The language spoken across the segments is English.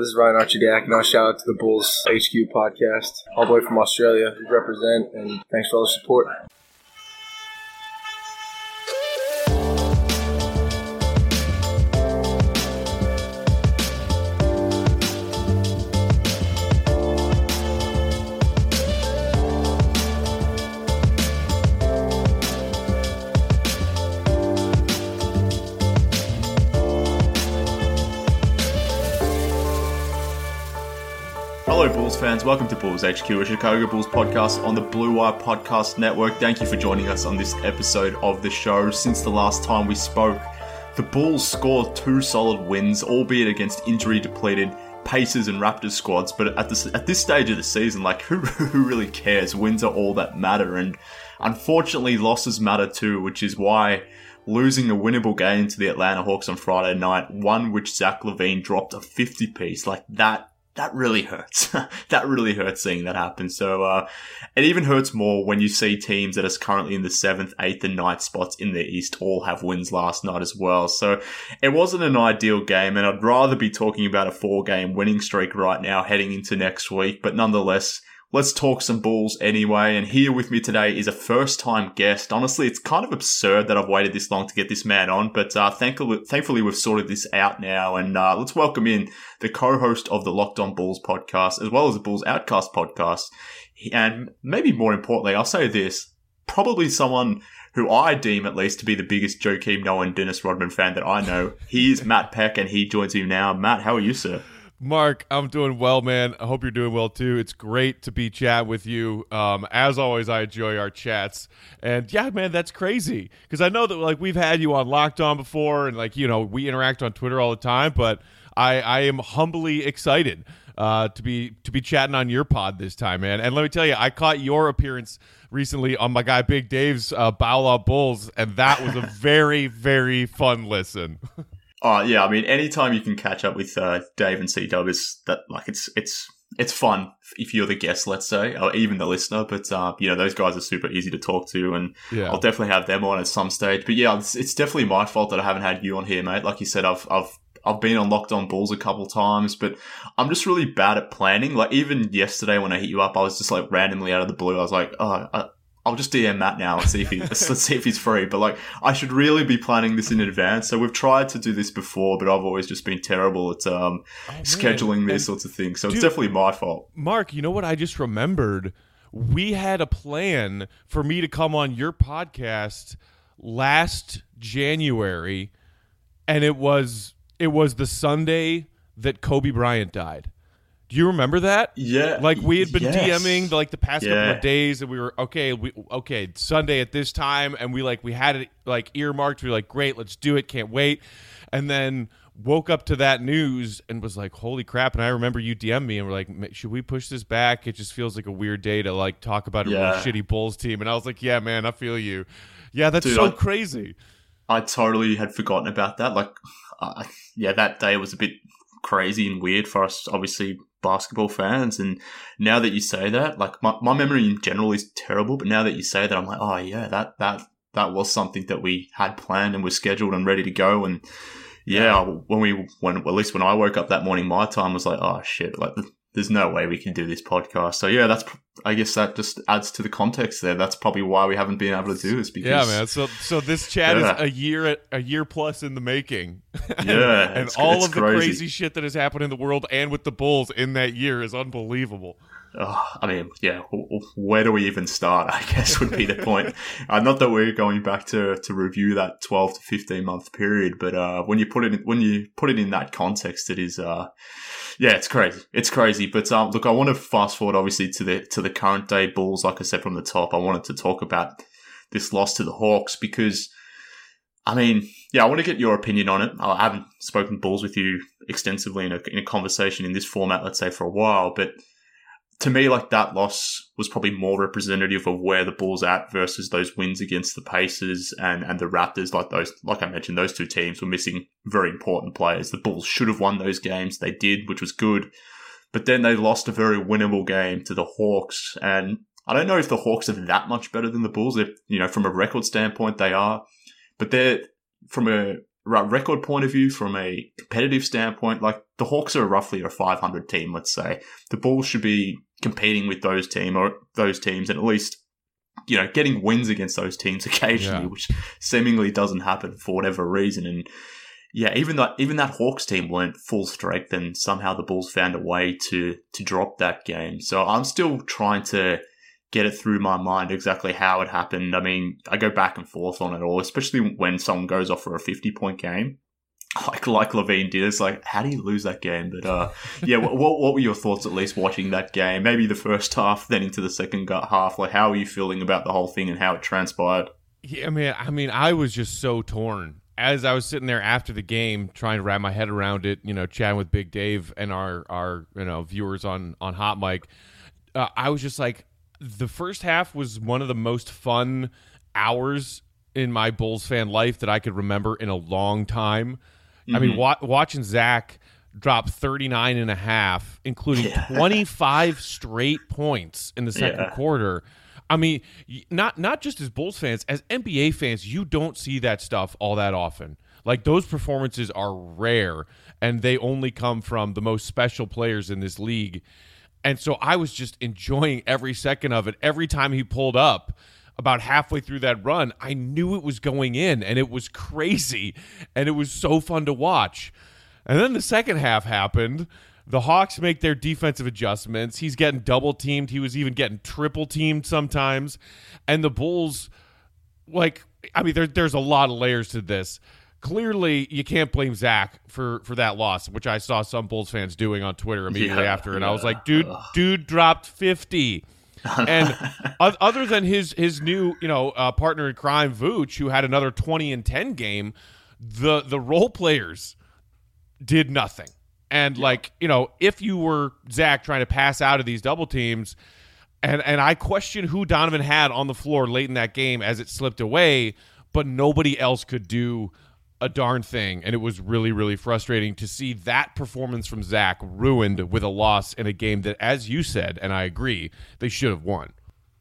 This is Ryan Archidiak, and I'll shout out to the Bulls HQ podcast, all the way from Australia. We represent, and thanks for all the support. Fans. Welcome to Bulls HQ, a Chicago Bulls podcast on the Blue Wire Podcast Network. Thank you for joining us on this episode of the show. Since the last time we spoke, the Bulls scored two solid wins, albeit against injury depleted Pacers and Raptors squads. But at this at this stage of the season, like who, who really cares? Wins are all that matter, and unfortunately, losses matter too, which is why losing a winnable game to the Atlanta Hawks on Friday night, one which Zach LaVine dropped a 50 piece, like that that really hurts. that really hurts seeing that happen. So, uh, it even hurts more when you see teams that are currently in the seventh, eighth, and ninth spots in the East all have wins last night as well. So, it wasn't an ideal game, and I'd rather be talking about a four game winning streak right now heading into next week. But nonetheless, Let's talk some Bulls anyway. And here with me today is a first time guest. Honestly, it's kind of absurd that I've waited this long to get this man on, but uh, thankfully, thankfully, we've sorted this out now. And uh, let's welcome in the co host of the Locked On Bulls podcast, as well as the Bulls Outcast podcast. And maybe more importantly, I'll say this probably someone who I deem at least to be the biggest Joakim Noah and Dennis Rodman fan that I know. He is Matt Peck, and he joins me now. Matt, how are you, sir? Mark, I'm doing well, man. I hope you're doing well too. It's great to be chat with you. Um, as always, I enjoy our chats, and yeah, man, that's crazy because I know that like we've had you on Locked On before, and like you know we interact on Twitter all the time. But I, I am humbly excited uh, to be to be chatting on your pod this time, man. And let me tell you, I caught your appearance recently on my guy Big Dave's uh, Bow Bulls, and that was a very very fun listen. Oh yeah, I mean, anytime you can catch up with uh, Dave and C Dub is that like it's it's it's fun if you're the guest, let's say, or even the listener. But uh, you know, those guys are super easy to talk to, and Yeah. I'll definitely have them on at some stage. But yeah, it's, it's definitely my fault that I haven't had you on here, mate. Like you said, I've I've I've been on Locked On Bulls a couple times, but I'm just really bad at planning. Like even yesterday when I hit you up, I was just like randomly out of the blue. I was like, oh. I, I'll just DM Matt now and see if he let's, see if he's free. But like, I should really be planning this in advance. So we've tried to do this before, but I've always just been terrible at um, scheduling these And- sorts of things. So Dude- it's definitely my fault. Mark, you know what I just remembered? We had a plan for me to come on your podcast last January and it was it was the Sunday that Kobe Bryant died. Do you remember that? Yeah, Like we had been yes. DMing like the past couple of days and we were okay, we okay, Sunday at this time and we like we had it like earmarked. We were like, great, let's do it, can't wait. And then woke up to that news and was like, holy crap. And I remember you DM me and were like, should we push this back? It just feels like a weird day to like talk about a Yeah. really shitty Bulls team. And I was like, yeah, man, I feel you. Yeah, that's Dude, so I- crazy. I totally had forgotten about that. Like, uh, yeah, that day was a bit crazy and weird for us, obviously basketball fans. And now that you say that, like my, my memory in general is terrible, but now that you say that, I'm like, oh yeah, that that that was something that we had planned and was scheduled and ready to go. And yeah, when we when at least when I woke up that morning, my time was like, oh shit, like there's no way we can do this podcast. So yeah, that's I guess that just adds to the context there. That's probably why we haven't been able to do this. Because yeah, man. So so this chat Yeah. is a year a year plus in the making. and, Yeah, and all of the crazy. crazy shit that has happened in the world and with the Bulls in that year is unbelievable. Oh, I mean, yeah. Where do we even start? I guess would be the point. uh, not that we're going back to, to review that twelve to fifteen month period, but uh, when you put it in, when you put it in that context, it is uh, yeah, it's crazy. It's crazy. But um, look, I want to fast forward obviously to the to the current day Bulls. Like I said from the top, I wanted to talk about this loss to the Hawks because. I mean, yeah, I want to get your opinion on it. I haven't spoken Bulls with you extensively in a, in a conversation in this format, let's say, for a while, but to me, like that loss was probably more representative of where the Bulls at versus those wins against the Pacers and, and the Raptors. Like those, like I mentioned, those two teams were missing very important players. The Bulls should have won those games. They did, which was good. But then they lost a very winnable game to the Hawks. And I don't know if the Hawks are that much better than the Bulls. If, you know, from a record standpoint, they are. But they're, from a record point of view, from a competitive standpoint, like the Hawks are roughly a 500 team, let's say. The Bulls should be competing with those team or those teams and at least you know getting wins against those teams occasionally Yeah. which seemingly doesn't happen for whatever reason. And yeah even that even that Hawks team weren't full strength and somehow the Bulls found a way to to drop that game. So I'm still trying to get it through my mind exactly how it happened. I mean I go back and forth on it all especially when someone goes off for a 50 point game like like LaVine did. It's like, how do you lose that game? But uh, yeah, what, what were your thoughts at least watching that game? Maybe the first half, then into the second half. Like, how are you feeling about the whole thing and how it transpired? Yeah, man. I mean, I was just so torn as I was sitting there after the game, trying to wrap my head around it. You know, chatting with Big Dave and our our you know viewers on on Hot Mic. Uh, I was just like, the first half was one of the most fun hours in my Bulls fan life that I could remember in a long time. I mean, mm-hmm. wa- watching Zach drop 39 and a half, including 25 straight points in the second Yeah. quarter. I mean, not not just as Bulls fans, as NBA fans, you don't see that stuff all that often. Like those performances are rare, and they only come from the most special players in this league. And so I was just enjoying every second of it. Every time he pulled up, about halfway through that run, I knew it was going in, and it was crazy, and it was so fun to watch. And then the second half happened. The Hawks make their defensive adjustments. He's getting double teamed. He was even getting triple teamed sometimes. And the Bulls, like, I mean, there, there's a lot of layers to this. Clearly, you can't blame Zach for for that loss, which I saw some Bulls fans doing on Twitter immediately Yeah, after, and I was like, dude, dude dropped fifty. and other than his his new you know uh, partner in crime, Vooch, who had another twenty and ten game, the the role players did nothing. And like, you know, if you were Zach trying to pass out of these double teams, and and I question who Donovan had on the floor late in that game as it slipped away, but nobody else could do a darn thing. And it was really, really frustrating to see that performance from Zach ruined with a loss in a game that, as you said, and I agree, they should have won.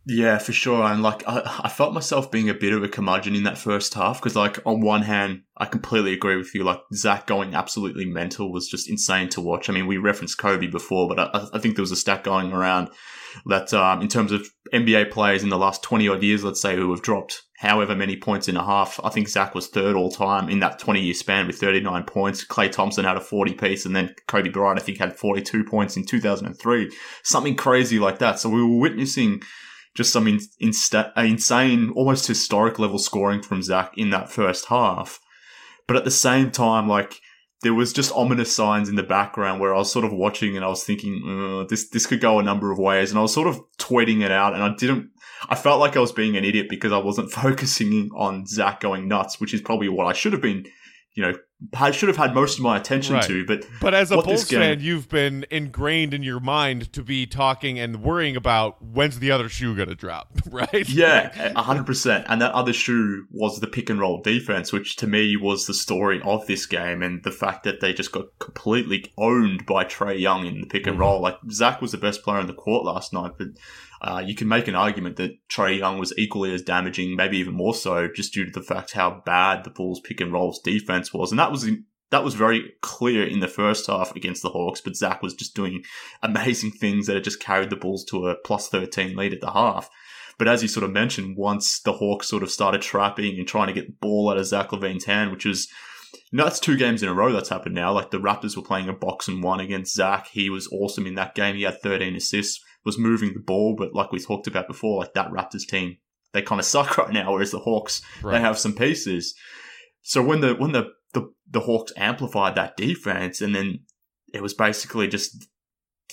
Yeah, for sure. And like, I, I felt myself being a bit of a curmudgeon in that first half because, like, on one hand, I completely agree with you. Like, Zach going absolutely mental was just insane to watch. I mean, we referenced Kobe before, but I, I think there was a stat going around that, um, in terms of NBA players in the last 20 odd years, let's say, who have dropped however many points in a half, I think Zach was third all time in that 20 year span with 39 points. Klay Thompson had a 40 piece, and then Kobe Bryant, I think, had 42 points in 2003. Something crazy like that. So we were witnessing just some in, insta- insane, almost historic level scoring from Zach in that first half. But at the same time, like there was just ominous signs in the background where I was sort of watching and I was thinking, uh, this this could go a number of ways, and I was sort of tweeting it out, and I didn't. I felt like I was being an idiot because I wasn't focusing on Zach going nuts, which is probably what I should have been. You know, I should have had most of my attention Right. to, but But as a Bulls game- fan, you've been ingrained in your mind to be talking and worrying about when's the other shoe going to drop, right? Yeah, a hundred percent. And that other shoe was the pick and roll defense, which to me was the story of this game, and the fact that they just got completely owned by Trae Young in the pick and mm-hmm. roll. Like Zach was the best player in the court last night, but uh, you can make an argument that Trae Young was equally as damaging, maybe even more so, just due to the fact how bad the Bulls pick and rolls defense was, and that was in, that was very clear in the first half against the Hawks, but Zach was just doing amazing things that had just carried the Bulls to a plus 13 lead at the half. But as you sort of mentioned, once the Hawks sort of started trapping and trying to get the ball out of Zach LaVine's hand, which was, you know, that's two games in a row that's happened now. Like the Raptors were playing a box and one against Zach. He was awesome in that game. He had 13 assists, was moving the ball, but like we talked about before, like that Raptors team, they kind of suck right now, whereas the Hawks, right. they have some pieces. So when the, when the, the, the Hawks amplified that defense and then it was basically just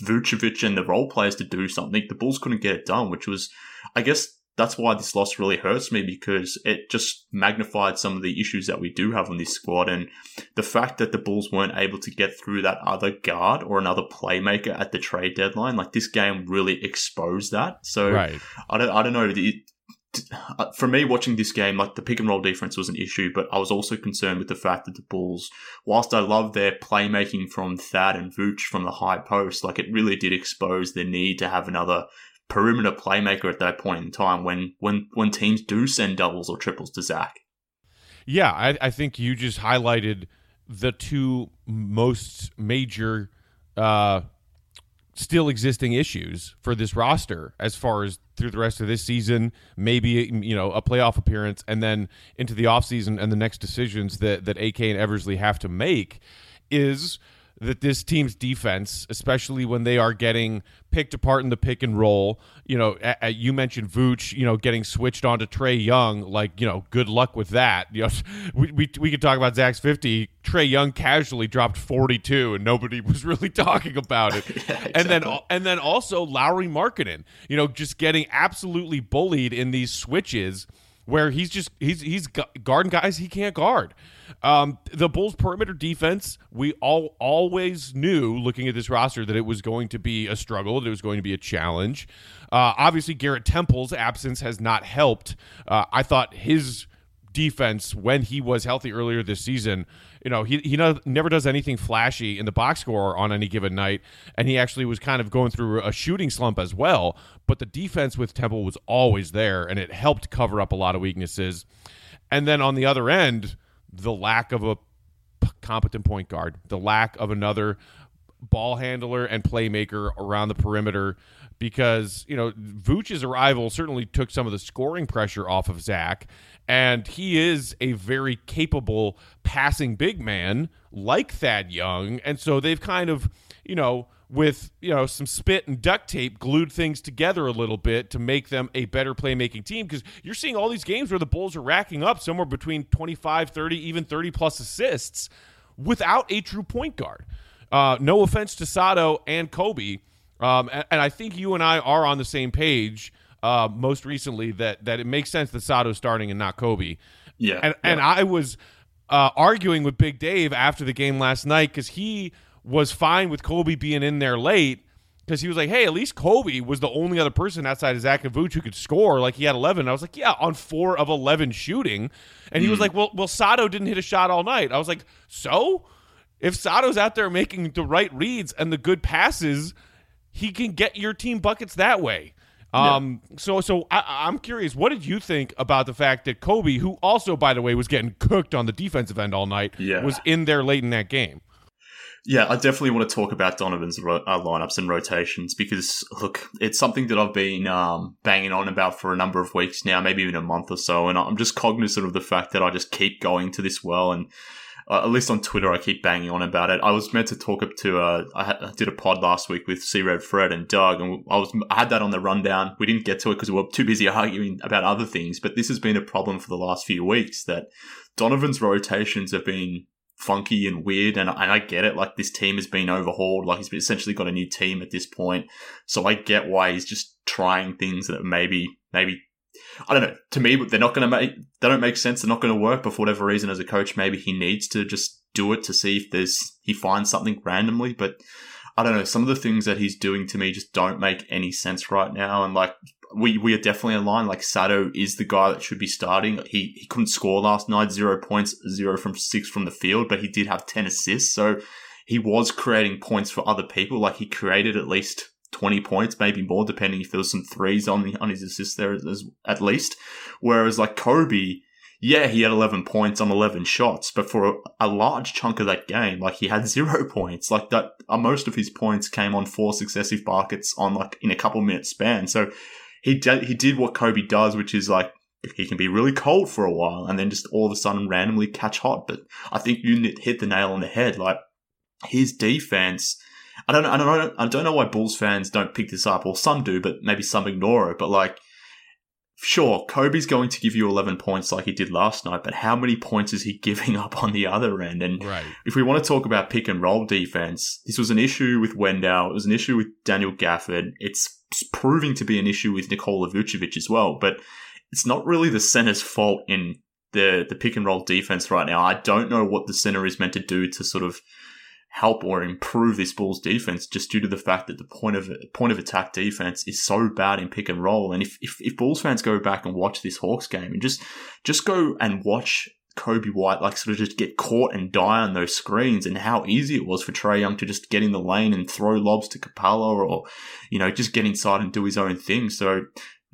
Vucevic and the role players to do something, the Bulls couldn't get it done, which was, I guess, that's why this loss really hurts me because it just magnified some of the issues that we do have on this squad. And the fact that the Bulls weren't able to get through that other guard or another playmaker at the trade deadline, like this game really exposed that. So right. I don't, I don't know. It, uh, for me, watching this game, like the pick and roll defense was an issue, but I was also concerned with the fact that the Bulls, whilst I love their playmaking from Thad and Vooch from the high post, like it really did expose the need to have another perimeter playmaker at that point in time when when when teams do send doubles or triples to Zach. Yeah, I, I think you just highlighted the two most major uh, still existing issues for this roster as far as through the rest of this season, maybe you know a playoff appearance, and then into the offseason and the next decisions that that AK and Eversley have to make is that this team's defense, especially when they are getting picked apart in the pick and roll, you know, a, a, you mentioned Vooch, you know, getting switched on to Trae Young. Like, you know, good luck with that. You know, we, we, we could talk about Zach's 50. Trae Young casually dropped 42 and nobody was really talking about it. yeah, exactly. And then and then also Lauri Markkanen, you know, just getting absolutely bullied in these switches where he's just he's he's guarding guys he can't guard. Um, the Bulls' perimeter defense, we all always knew, looking at this roster, that it was going to be a struggle, that it was going to be a challenge. Uh, obviously, Garrett Temple's absence has not helped. Uh, I thought his defense, when he was healthy earlier this season, you know, he, he never does anything flashy in the box score on any given night. And he actually was kind of going through a shooting slump as well. But the defense with Temple was always there, and it helped cover up a lot of weaknesses. And then on the other end, the lack of a competent point guard, the lack of another ball handler and playmaker around the perimeter because, you know, Vooch's arrival certainly took some of the scoring pressure off of Zach. And he is a very capable passing big man like Thad Young. And so they've kind of, you know, with you know some spit and duct tape glued things together a little bit to make them a better playmaking team because you're seeing all these games where the bulls are racking up somewhere between 25 30 even 30 plus assists without a true point guard uh, no offense to sato and coby um, and, and, i think you and i are on the same page uh, most recently that that it makes sense that sato's starting and not coby yeah and, yeah. and i was uh, arguing with big dave after the game last night because he was fine with Coby being in there late because he was like, hey, at least Coby was the only other person outside of Zach and Vooch who could score. Like he had 11. I was like, yeah, on four of 11 shooting. And he mm. was hmm. like, well, well, Sato didn't hit a shot all night. I was like, so if Sato's out there making the right reads and the good passes, he can get your team buckets that way. Um, yeah. so so I, am curious, what did you think about the fact that Coby, who also by the way was getting cooked on the defensive end all night, yeah. was in there late in that game? Yeah, I definitely want to talk about Donovan's ro- uh, lineups and rotations because, look, it's something that I've been um, banging on about for a number of weeks now, maybe even a month or so. And I'm just cognizant of the fact that I just keep going to this well. And uh, at least on Twitter, I keep banging on about it. I was meant to talk up to, uh, I, had, I did a pod last week with C Red Fred and Doug, and I was I had that on the rundown. We didn't get to it because we were too busy arguing about other things. But this has been a problem for the last few weeks that Donovan's rotations have been funky and weird. And, and I get it. Like this team has been overhauled. Like he's essentially got a new team at this point. So I get why he's just trying things that maybe, maybe, I don't know. To me, but they're not going to make, they don't make sense. They're not going to work. But for whatever reason, as a coach, maybe he needs to just do it to see if there's, he finds something randomly. But I don't know. Some of the things that he's doing to me just don't make any sense right now. And like we we are definitely in line. Like Sato is the guy that should be starting. He he couldn't score last night, zero points, zero from six from the field, but he did have ten assists. So he was creating points for other people. Like he created at least twenty points, maybe more, depending if there was some threes on the on his assists there as, at least. Whereas like Coby, yeah, he had 11 points on 11 shots, but for a, a large chunk of that game, like he had zero points. Like that, uh, most of his points came on four successive buckets on like in a couple minutes span. So he did, he did what Coby does, which is like he can be really cold for a while and then just all of a sudden randomly catch hot. But I think you hit the nail on the head. Like his defense, I don't know, I don't know, I don't know why Bulls fans don't pick this up, or some do, but maybe some ignore it. But like sure, Coby's going to give you 11 points like he did last night, but how many points is he giving up on the other end? And right. if we want to talk about pick and roll defense, this was an issue with Wendell. It was an issue with Daniel Gafford. It's proving to be an issue with Nikola Vucevic as well, but it's not really the center's fault in the, the pick and roll defense right now. I don't know what the center is meant to do to sort of help or improve this Bulls defense just due to the fact that the point of point of attack defense is so bad in pick and roll. And if, if, if Bulls fans go back and watch this Hawks game and just just go and watch Coby White like sort of just get caught and die on those screens and how easy it was for Trae Young to just get in the lane and throw lobs to Capela or, you know, just get inside and do his own thing. So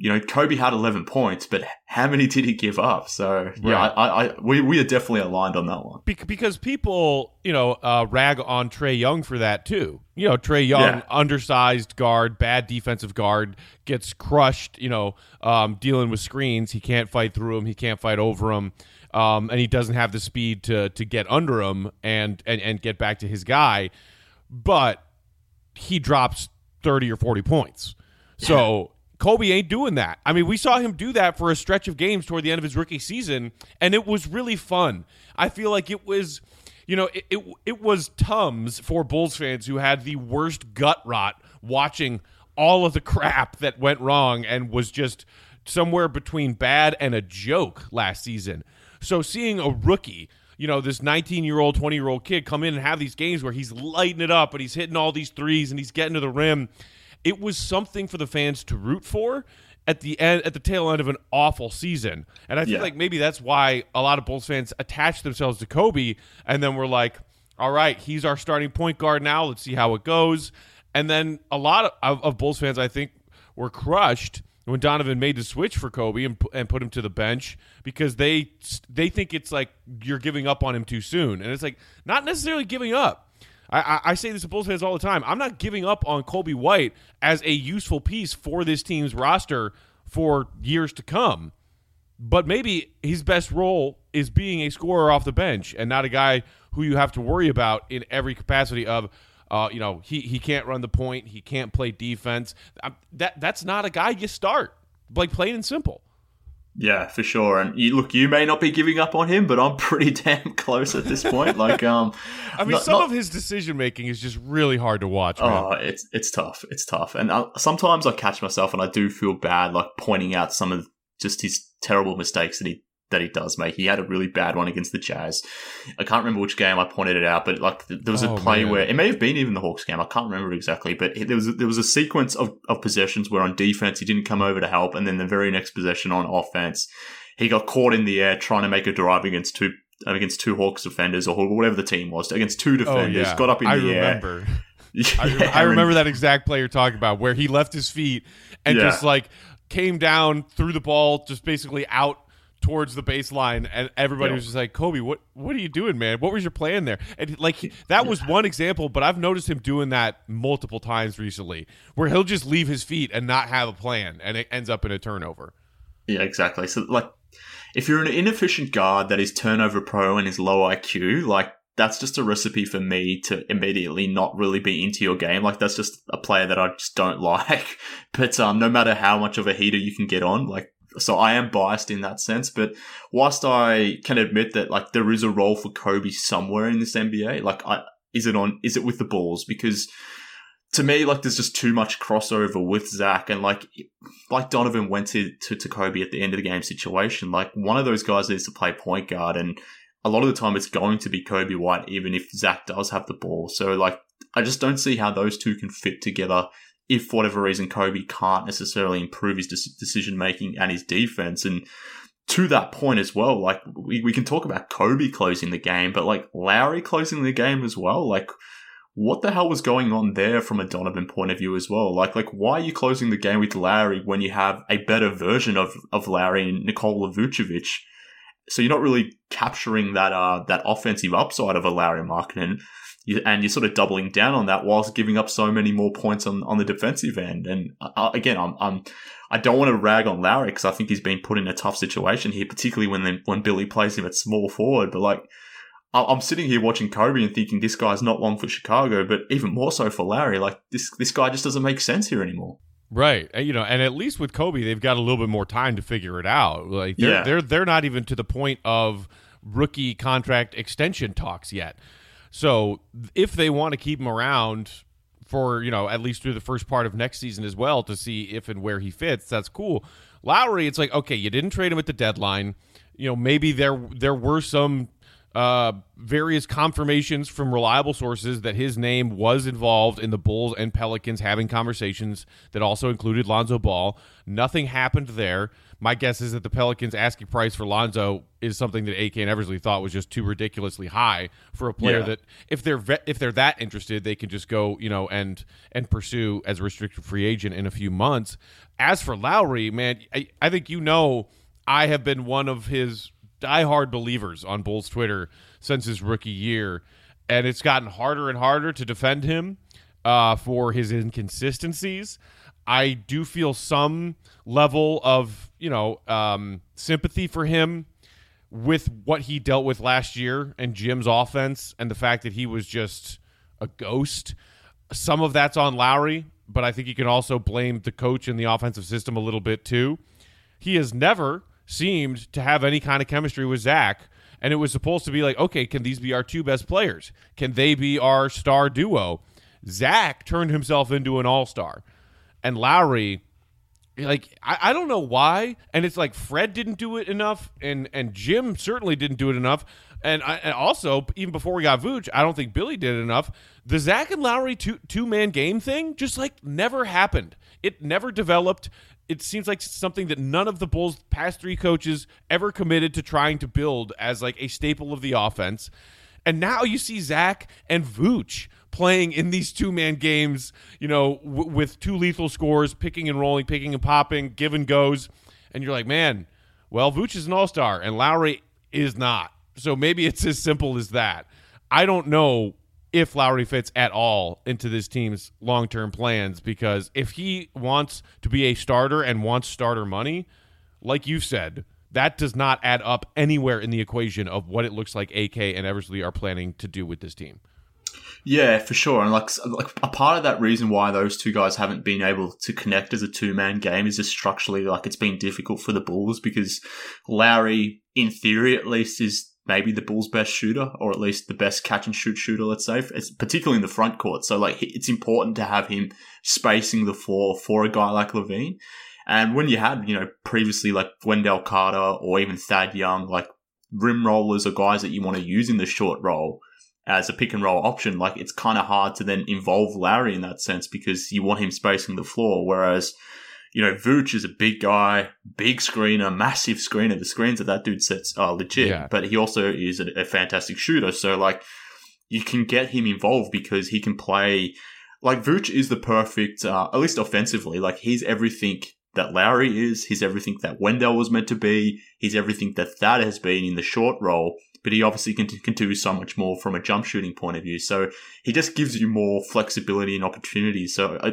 you know, Coby had 11 points, but how many did he give up? So, yeah, right. I, I, we, we are definitely aligned on that one. because people, you know, uh, rag on Trae Young for that too. You know, Trae Young, yeah. undersized guard, bad defensive guard, gets crushed, you know, um, dealing with screens. He can't fight through them, he can't fight over them. Um, and he doesn't have the speed to to get under him and, and, and get back to his guy. But he drops 30 or 40 points. So Coby ain't doing that. I mean, we saw him do that for a stretch of games toward the end of his rookie season, and it was really fun. I feel like it was, you know, it, it, it was Tums for Bulls fans who had the worst gut rot watching all of the crap that went wrong and was just somewhere between bad and a joke last season. So seeing a rookie you know, this 19 year old, 20 year old kid come in and have these games where he's lighting it up and he's hitting all these threes and he's getting to the rim it was something for the fans to root for at the end at the tail end of an awful season. And I feel yeah. like maybe that's why a lot of Bulls fans attached themselves to Coby and then we're like, all right, he's our starting point guard now. Let's see how it goes. And then a lot of, of Bulls fans, I think, were crushed when Donovan made the switch for Coby and, and put him to the bench because they they think it's like you're giving up on him too soon. And it's like not necessarily giving up. I, I, say this to Bulls fans all the time. I'm not giving up on Coby White as a useful piece for this team's roster for years to come. But maybe his best role is being a scorer off the bench and not a guy who you have to worry about in every capacity of, uh, you know, he, he can't run the point, he can't play defense. that That's not a guy you start, like plain and simple. Yeah, for sure. And you, look, you may not be giving up on him, but I'm pretty damn close at this point. Like, um, I mean, not, some not, of his decision making is just really hard to watch. Man. Oh, it's it's tough. It's tough. And I, sometimes I catch myself, and I do feel bad, like pointing out some of just his terrible mistakes that he that he does make. He had a really bad one against the Jazz. I can't remember which game I pointed it out, but like there was a oh, play man. where it may have been even the Hawks game. I can't remember exactly, but there was there was a sequence of, of possessions where on defense he didn't come over to help, and then the very next possession on offense he got caught in the air trying to make a drive against two against two Hawks defenders or whatever the team was against two oh, defenders. Oh, yeah. Got up in I the remember. air. yeah, I, I remember that exact play you're talking about where he left his feet and yeah. just like came down threw the ball just basically out towards the baseline, and everybody yeah. was just like, "Coby, what what are you doing, man? What was your plan there?" And like that was one example, but I've noticed him doing that multiple times recently, where he'll just leave his feet and not have a plan, and it ends up in a turnover. Yeah, exactly. So like, if you're an inefficient guard that is turnover pro and is low IQ, like that's just a recipe for me to immediately not really be into your game. Like that's just a player that I just don't like. But um, no matter how much of a heater you can get on, like so I am biased in that sense. But whilst I can admit that like there is a role for Coby somewhere in this NBA, like I is it on is it with the Bulls? Because to me, like there's just too much crossover with Zach and like like Donovan went to, to, to Coby at the end of the game situation. Like one of those guys needs to play point guard and a lot of the time it's going to be Coby White, even if Zach does have the ball. So like I just don't see how those two can fit together if for whatever reason Coby can't necessarily improve his decision making and his defense. And to that point as well, like we, we can talk about Kobe closing the game, but like Lauri closing the game as well. Like what the hell was going on there from a Donovan point of view as well? Like, like why are you closing the game with Lauri when you have a better version of, of Lauri and Nikola Vucevic? So you're not really capturing that uh, that offensive upside of a Lauri Markkanen. You, and you're sort of doubling down on that whilst giving up so many more points on, on the defensive end. And uh, again, I'm, I'm I don't want to rag on Lauri because I think he's been put in a tough situation here, particularly when when Billy plays him at small forward. But like, I'm sitting here watching Coby and thinking this guy's not long for Chicago, but even more so for Lauri. Like this this guy just doesn't make sense here anymore. Right. You know, and at least with Coby, they've got a little bit more time to figure it out. Like they're yeah. they're they're not even to the point of rookie contract extension talks yet. So if they want to keep him around for, you know, at least through the first part of next season as well to see if and where he fits, that's cool. Lauri, it's like, okay, you didn't trade him at the deadline. You know, maybe there there were some uh, various confirmations from reliable sources that his name was involved in the Bulls and Pelicans having conversations that also included Lonzo Ball. Nothing happened there. My guess is that the Pelicans' asking price for Lonzo is something that AK and Eversley thought was just too ridiculously high for a player yeah. that if they're ve- if they're that interested, they can just go you know and and pursue as a restricted free agent in a few months. As for Lauri, man, I, I think you know I have been one of his diehard believers on Bulls Twitter since his rookie year, and it's gotten harder and harder to defend him uh, for his inconsistencies. I do feel some level of you know um, sympathy for him with what he dealt with last year and Jim's offense and the fact that he was just a ghost. Some of that's on Lauri, but I think you can also blame the coach and the offensive system a little bit too. He has never seemed to have any kind of chemistry with Zach. And it was supposed to be like, okay, can these be our two best players? Can they be our star duo? Zach turned himself into an all star. And Lauri, like, I, I don't know why. And it's like Fred didn't do it enough, and, and Jim certainly didn't do it enough. And, I, and also, even before we got Vooch, I don't think Billy did enough. The Zach and Lauri two two man game thing just like never happened. It never developed it seems like something that none of the Bulls' past three coaches ever committed to trying to build as like a staple of the offense. And now you see Zach and Vooch playing in these two man games, you know, w- with two lethal scores, picking and rolling, picking and popping, give and goes. And you're like, man, well, Vooch is an all star and Lauri is not. So maybe it's as simple as that. I don't know if Lauri fits at all into this team's long term plans because if he wants to be a starter and wants starter money, like you said, that does not add up anywhere in the equation of what it looks like AK and Eversley are planning to do with this team. Yeah, for sure. And like, like a part of that reason why those two guys haven't been able to connect as a two man game is just structurally like it's been difficult for the Bulls because Lauri, in theory at least, is maybe the Bulls' best shooter, or at least the best catch and shoot shooter, let's say, it's particularly in the front court. So, like, it's important to have him spacing the floor for a guy like LaVine. And when you had, you know, previously like Wendell Carter or even Thad Young, like rim rollers or guys that you want to use in the short roll as a pick and roll option, like it's kind of hard to then involve Lauri in that sense because you want him spacing the floor. Whereas, you know, Vooch is a big guy, big screener, massive screener. The screens that that dude sets are legit, yeah. but he also is a, a fantastic shooter. So, like, you can get him involved because he can play. Like, Vooch is the perfect, uh, at least offensively, like, he's everything that Lauri is. He's everything that Wendell was meant to be. He's everything that Thad has been in the short role. But he obviously can, can do so much more from a jump shooting point of view. So he just gives you more flexibility and opportunity. So uh,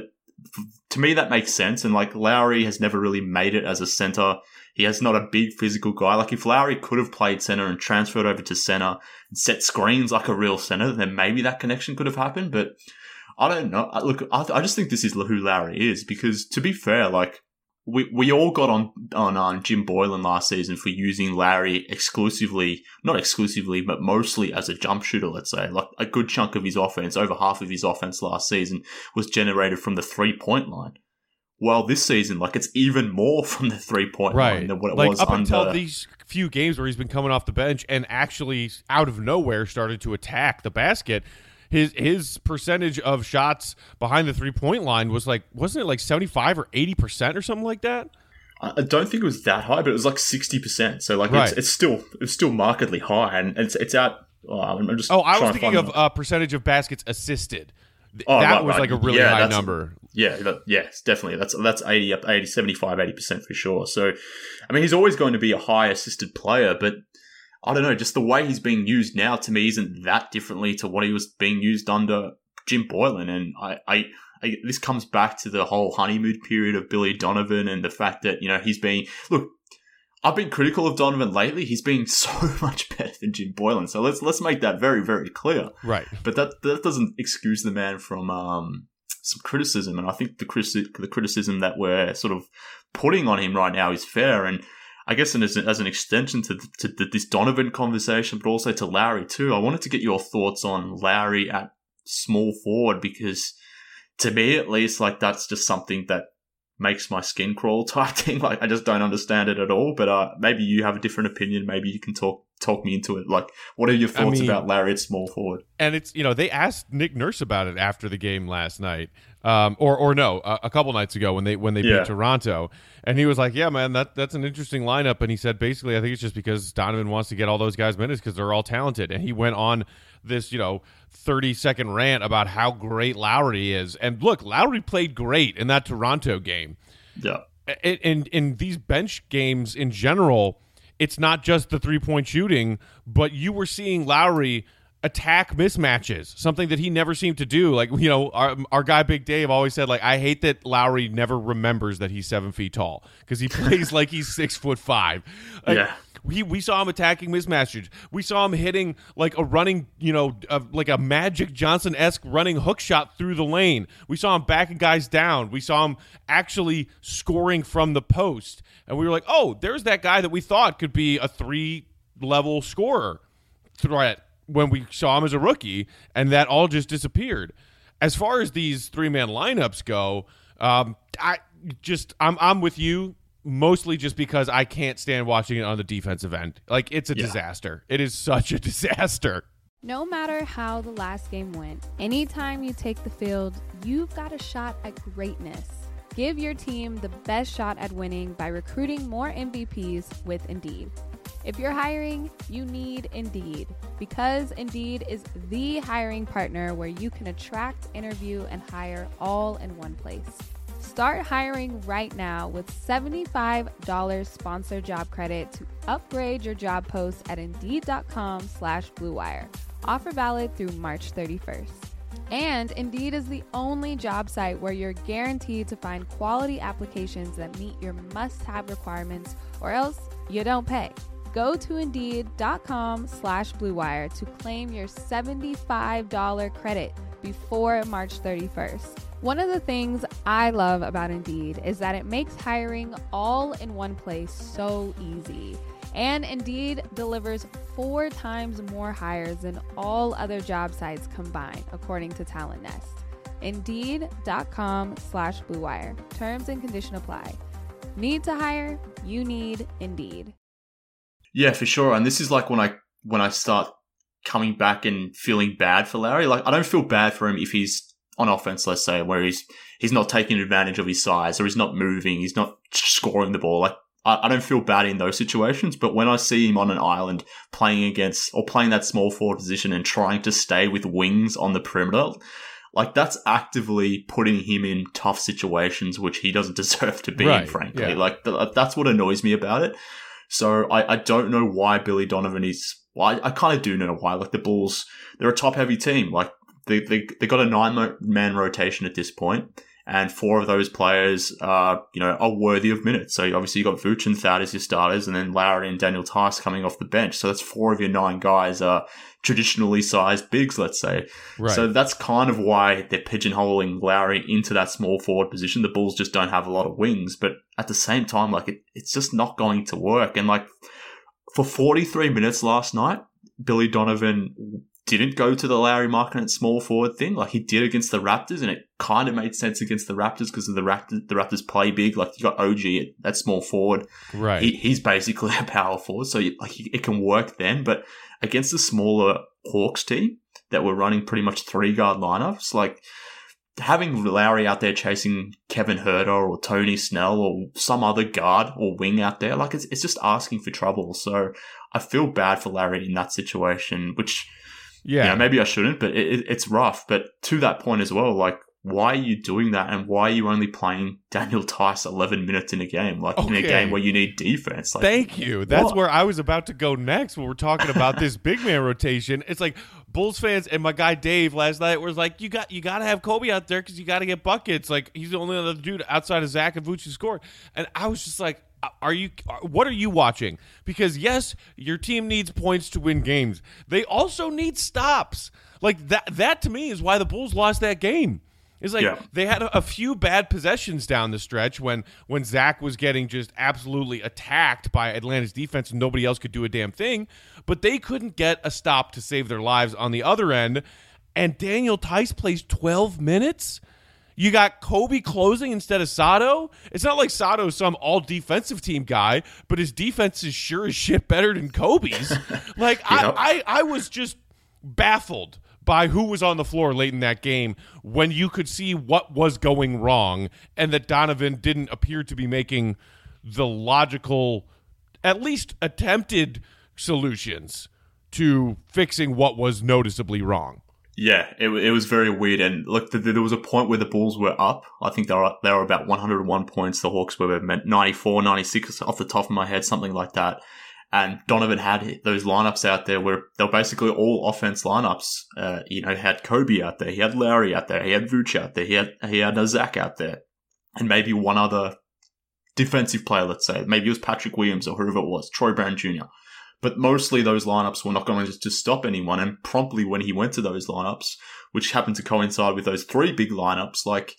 to me, that makes sense. And like Lauri has never really made it as a center. He has not a big physical guy. Like if Lauri could have played center and transferred over to center and set screens like a real center, then maybe that connection could have happened. But I don't know. Look, I, just think this is who Lauri is because to be fair, like we we all got on on um, Jim Boylen last season for using Larry exclusively, not exclusively, but mostly as a jump shooter. Let's say, like a good chunk of his offense, over half of his offense last season was generated from the three point line. Well, this season, like it's even more from the three point right. line than what it like, was up under. until these few games where he's been coming off the bench and actually out of nowhere started to attack the basket his his percentage of shots behind the three point line was like wasn't it like seventy five or eighty percent or something like that? I don't think it was that high, but it was like sixty percent. So like right. it's, it's still it's still markedly high, and it's it's out. Oh, I'm just oh, I was thinking of uh, percentage of baskets assisted. Oh, that right, was right. like a really Yeah, high number. Yeah, that, yes, definitely. That's that's 80 up 80 75 80% for sure. So I mean, he's always going to be a high assisted player, but I don't know, just the way he's being used now to me isn't that differently to what he was being used under Jim Boylen and I I I, this comes back to the whole honeymoon period of Billy Donovan and the fact that, you know, he's being look, I've been critical of Donovan lately. He's been so much better than Jim Boylen. So let's let's make that very, very clear. Right. But that that doesn't excuse the man from um, some criticism, and I think the the criticism that we're sort of putting on him right now is fair. And I guess as, an- as an extension to, to the, this Donovan conversation, but also to Lauri too, I wanted to get your thoughts on Lauri at small forward because to me, at least, like that's just something that makes my skin crawl type thing. Like I just don't understand it at all. But uh, maybe you have a different opinion. Maybe you can talk talk me into it. Like, what are your I thoughts mean- about Larry at small forward? and it's you know they asked Nick Nurse about it after the game last night, um, or or no, a, a couple nights ago when they when they Yeah. beat Toronto, and he was like, "Yeah, man, that that's an interesting lineup." And he said basically, I think it's just because Donovan wants to get all those guys minutes because they're all talented, and he went on this you know thirty second rant about how great Lauri is, and look, Lauri played great in that Toronto game Yeah. And, in these bench games in general, it's not just the three point shooting, but you were seeing Lauri attack mismatches, something that he never seemed to do. Like you know, our our guy Big Dave always said, like I hate that Lauri never remembers that he's seven feet tall because he plays like he's six foot five. Like, Yeah. we we saw him attacking mismatches. We saw him hitting like a running, you know, uh, like a Magic Johnson esque running hook shot through the lane. We saw him backing guys down. We saw him actually scoring from the post, and we were like, oh, there's that guy that we thought could be a three level scorer threat when we saw him as a rookie, and that all just disappeared. As far as these three man lineups go, um, I just I'm I'm with you mostly just because I can't stand watching it on the defensive end. Like it's a Yeah. disaster. It is such a disaster. No matter how the last game went, anytime you take the field, you've got a shot at greatness. Give your team the best shot at winning by recruiting more MVPs with Indeed. If you're hiring, you need Indeed because Indeed is the hiring partner where you can attract, interview, and hire all in one place. Start hiring right now with $75 sponsored job credit to upgrade your job post at Indeed.com slash BlueWire. Offer valid through March 31st. And Indeed is the only job site where you're guaranteed to find quality applications that meet your must-have requirements or else you don't pay. Go to Indeed.com slash BlueWire to claim your $75 credit before March 31st. One of the things I love about Indeed is that it makes hiring all in one place so easy. And Indeed delivers four times more hires than all other job sites combined, according to Talent Nest. Indeed.com slash Blue Wire. Terms and condition apply. Need to hire? You need Indeed. Yeah, for sure. And this is like when I when I start coming back and feeling bad for Larry. Like I don't feel bad for him if he's on offense, let's say, where he's he's not taking advantage of his size or he's not moving, he's not scoring the ball. Like I, I don't feel bad in those situations. But when I see him on an island playing against or playing that small forward position and trying to stay with wings on the perimeter, like that's actively putting him in tough situations which he doesn't deserve to be in, frankly. yeah. Like th- that's what annoys me about it. So I, I don't know why Billy Donovan is. Well, I, I kind of do know why. Like the Bulls, they're a top heavy team. Like they they they got a nine man rotation at this point, and four of those players are you know are worthy of minutes. So obviously you've got Vooch and Thad as your starters, and then Lauri and Daniel Theis coming off the bench. So that's four of your nine guys are traditionally sized bigs, let's say. Right. So that's kind of why they're pigeonholing Lauri into that small forward position. The Bulls just don't have a lot of wings, but at the same time, like it, it's just not going to work. And like for 43 minutes last night, Billy Donovan didn't go to the Lauri Markkanen at small forward thing like he did against the Raptors, and it kind of made sense against the Raptors because of the Raptors. The Raptors play big. Like you got OG at, at small forward. Right. He, he's basically a power forward, so you, like it can work then. But against the smaller Hawks team that were running pretty much three guard lineups, like having Lauri out there chasing Kevin Huerter or Tony Snell or some other guard or wing out there, like it's it's just asking for trouble. So I feel bad for Larry in that situation, which Yeah. Know, maybe I shouldn't, but it, it, it's rough. But to that point as well, like, why are you doing that? And why are you only playing Daniel Theis 11 minutes in a game? Like, in a Okay. game where you need defense. Like, Thank you. That's What? where I was about to go next when we're talking about this big man rotation. It's like Bulls fans and my guy Dave last night was like, "You got you got to have Coby out there because you got to get buckets. Like he's the only other dude outside of Zach and Vooch who scored." And I was just like, "Are you? What are you watching? Because yes, your team needs points to win games. They also need stops. Like that. That to me is why the Bulls lost that game." It's like Yeah. they had a, a few bad possessions down the stretch when when Zach was getting just absolutely attacked by Atlanta's defense and nobody else could do a damn thing, but they couldn't get a stop to save their lives on the other end. And Daniel Tice plays 12 minutes. You got Coby closing instead of Sato. It's not like Sato's some all defensive team guy, but his defense is sure as shit better than Coby's. like Yep. I, I I was just baffled by who was on the floor late in that game when you could see what was going wrong and that Donovan didn't appear to be making the logical, at least attempted solutions to fixing what was noticeably wrong. Yeah, it, it was very weird. And look, th- th- there was a point where the Bulls were up. I think they were they were about 101 points. The Hawks were about 94, 96 off the top of my head, something like that. And Donovan had those lineups out there where they were basically all offense lineups. Uh, you know, had Coby out there, he had Lauri out there, he had Vooch out there, he had he had Zach out there, and maybe one other defensive player. Let's say maybe it was Patrick Williams or whoever it was, Troy Brown Jr. But mostly those lineups were not going to stop anyone. And promptly when he went to those lineups, which happened to coincide with those three big lineups, like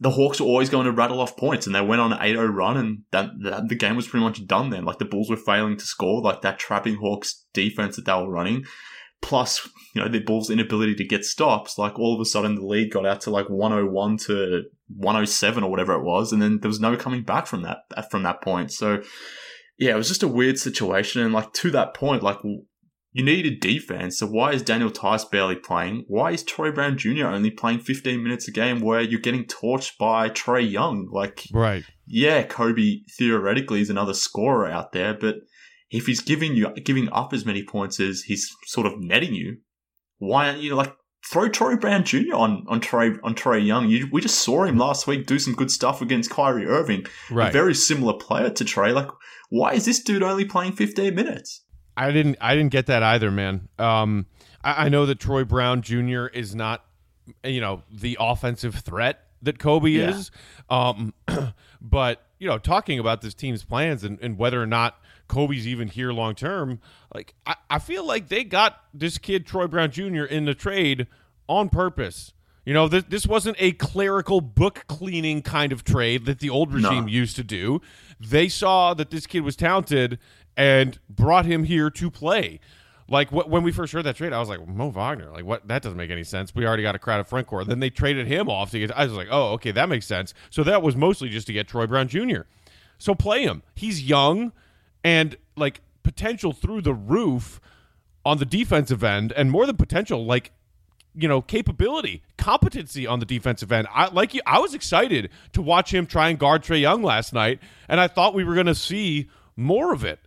the Hawks were always going to rattle off points and they went on an 8-0 run and that, that the game was pretty much done then. Like the Bulls were failing to score, like that trapping Hawks defense that they were running. Plus, you know, the Bulls' inability to get stops, like all of a sudden the lead got out to like 101 to 107 or whatever it was, and then there was no coming back from that from that point. So, yeah, it was just a weird situation. And like to that point, like you needed defense. So why is Daniel Theis barely playing? Why is Troy Brown Jr. only playing 15 minutes a game where you're getting torched by Trae Young? Like, Right. yeah, Coby theoretically is another scorer out there, but if he's giving you giving up as many points as he's sort of netting you, why aren't you like throw Troy Brown Jr. on on Trae on Trae Young? You, we just saw him last week do some good stuff against Kyrie Irving, Right. a very similar player to Trae. Like, why is this dude only playing 15 minutes? I didn't I didn't get that either, man. Um, I, I know that Troy Brown Jr. is not, you know, the offensive threat that Coby Yeah. is. Um, but you know, talking about this team's plans and, and whether or not Coby's even here long term, like I, I feel like they got this kid Troy Brown Jr. in the trade on purpose. You know, this, this wasn't a clerical book cleaning kind of trade that the old regime used to do. They saw that this kid was talented and brought him here to play. Like wh- when we first heard that trade, I was like, Mo Wagner, like what? That doesn't make any sense. We already got a crowded front court. Then they traded him off to get. I was like, oh, okay, that makes sense. So that was mostly just to get Troy Brown Jr. So play him. He's young and like potential through the roof on the defensive end, and more than potential, like you know, capability, competency on the defensive end. I like you. I was excited to watch him try and guard Trae Young last night, and I thought we were going to see more of it.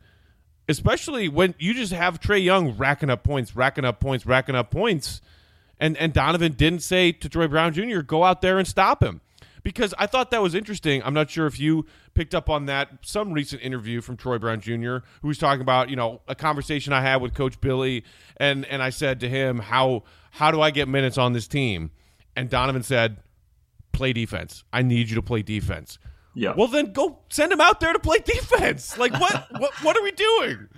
Especially when you just have Trae Young racking up points, racking up points, racking up points, and and Donovan didn't say to Troy Brown Jr. go out there and stop him because I thought that was interesting. I'm not sure if you picked up on that. Some recent interview from Troy Brown Jr. who was talking about you know a conversation I had with Coach Billy, and and I said to him how how do I get minutes on this team, and Donovan said, play defense. I need you to play defense. Yeah. Well, then go send him out there to play defense. Like what what what are we doing?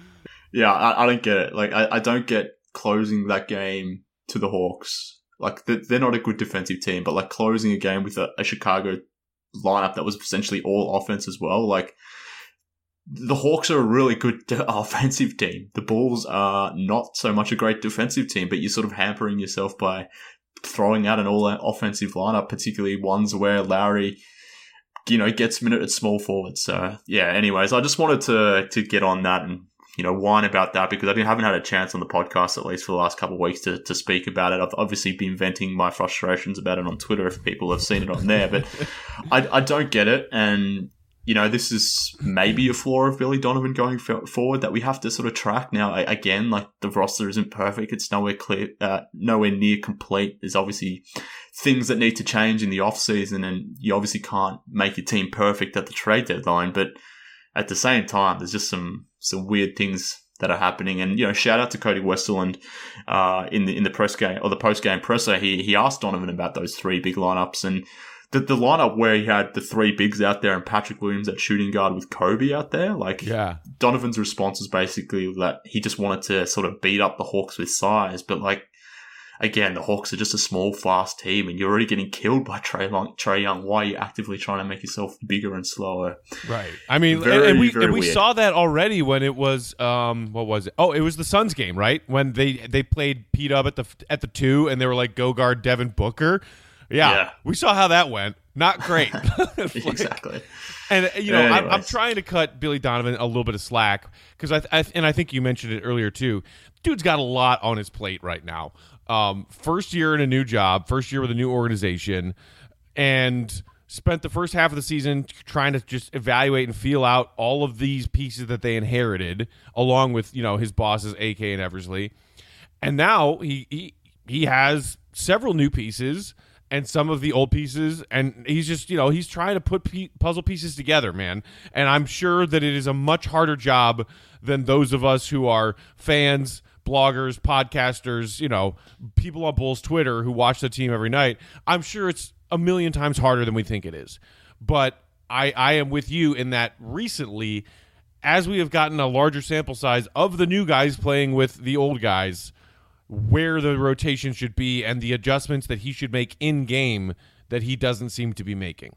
Yeah, I, I don't get it. Like, I, I don't get closing that game to the Hawks. Like, they're, not a good defensive team, but like closing a game with a, a Chicago lineup that was essentially all offense as well. Like, the Hawks are a really good offensive team. The Bulls are not so much a great defensive team, but you're sort of hampering yourself by throwing out an all offensive lineup, particularly ones where Lauri, you know, gets minute at small forward. So yeah. Anyways, I just wanted to to get on that and you know whine about that because I haven't had a chance on the podcast at least for the last couple of weeks to to speak about it. I've obviously been venting my frustrations about it on Twitter if people have seen it on there, but I I don't get it and. you know, this is maybe a flaw of Billy Donovan going forward that we have to sort of track now. Again, like the roster isn't perfect; it's nowhere clear, uh, nowhere near complete. There's obviously things that need to change in the off season, and you obviously can't make your team perfect at the trade deadline. But at the same time, there's just some some weird things that are happening. And you know, shout out to Cody Westerlund uh, in the in the press game or the post game presser. He he asked Donovan about those three big lineups and the, the lineup where he had the three bigs out there and Patrick Williams at shooting guard with Coby out there, like yeah. Donovan's response was basically that he just wanted to sort of beat up the Hawks with size, but like again, the Hawks are just a small, fast team, and you're already getting killed by Trae, Long, Trae Young. Why are you actively trying to make yourself bigger and slower? Right. I mean, very, and we and we saw that already when it was um what was it? Oh, it was the Suns game, right? When they they played Pete up at the at the two, and they were like, "Go guard Devin Booker." Yeah, yeah, we saw how that went. Not great. exactly. And you know, I'm, I'm, trying to cut Billy Donovan a little bit of slack because I, I, and I think you mentioned it earlier too. Dude's got a lot on his plate right now. Um, first year in a new job, first year with a new organization, and spent the first half of the season trying to just evaluate and feel out all of these pieces that they inherited, along with you know his bosses, AK and Eversley. And now he he he has several new pieces and some of the old pieces and he's just you know he's trying to put pe- puzzle pieces together man and i'm sure that it is a much harder job than those of us who are fans bloggers podcasters you know people on bulls twitter who watch the team every night i'm sure it's a million times harder than we think it is but i i am with you in that recently as we have gotten a larger sample size of the new guys playing with the old guys where the rotation should be and the adjustments that he should make in game that he doesn't seem to be making.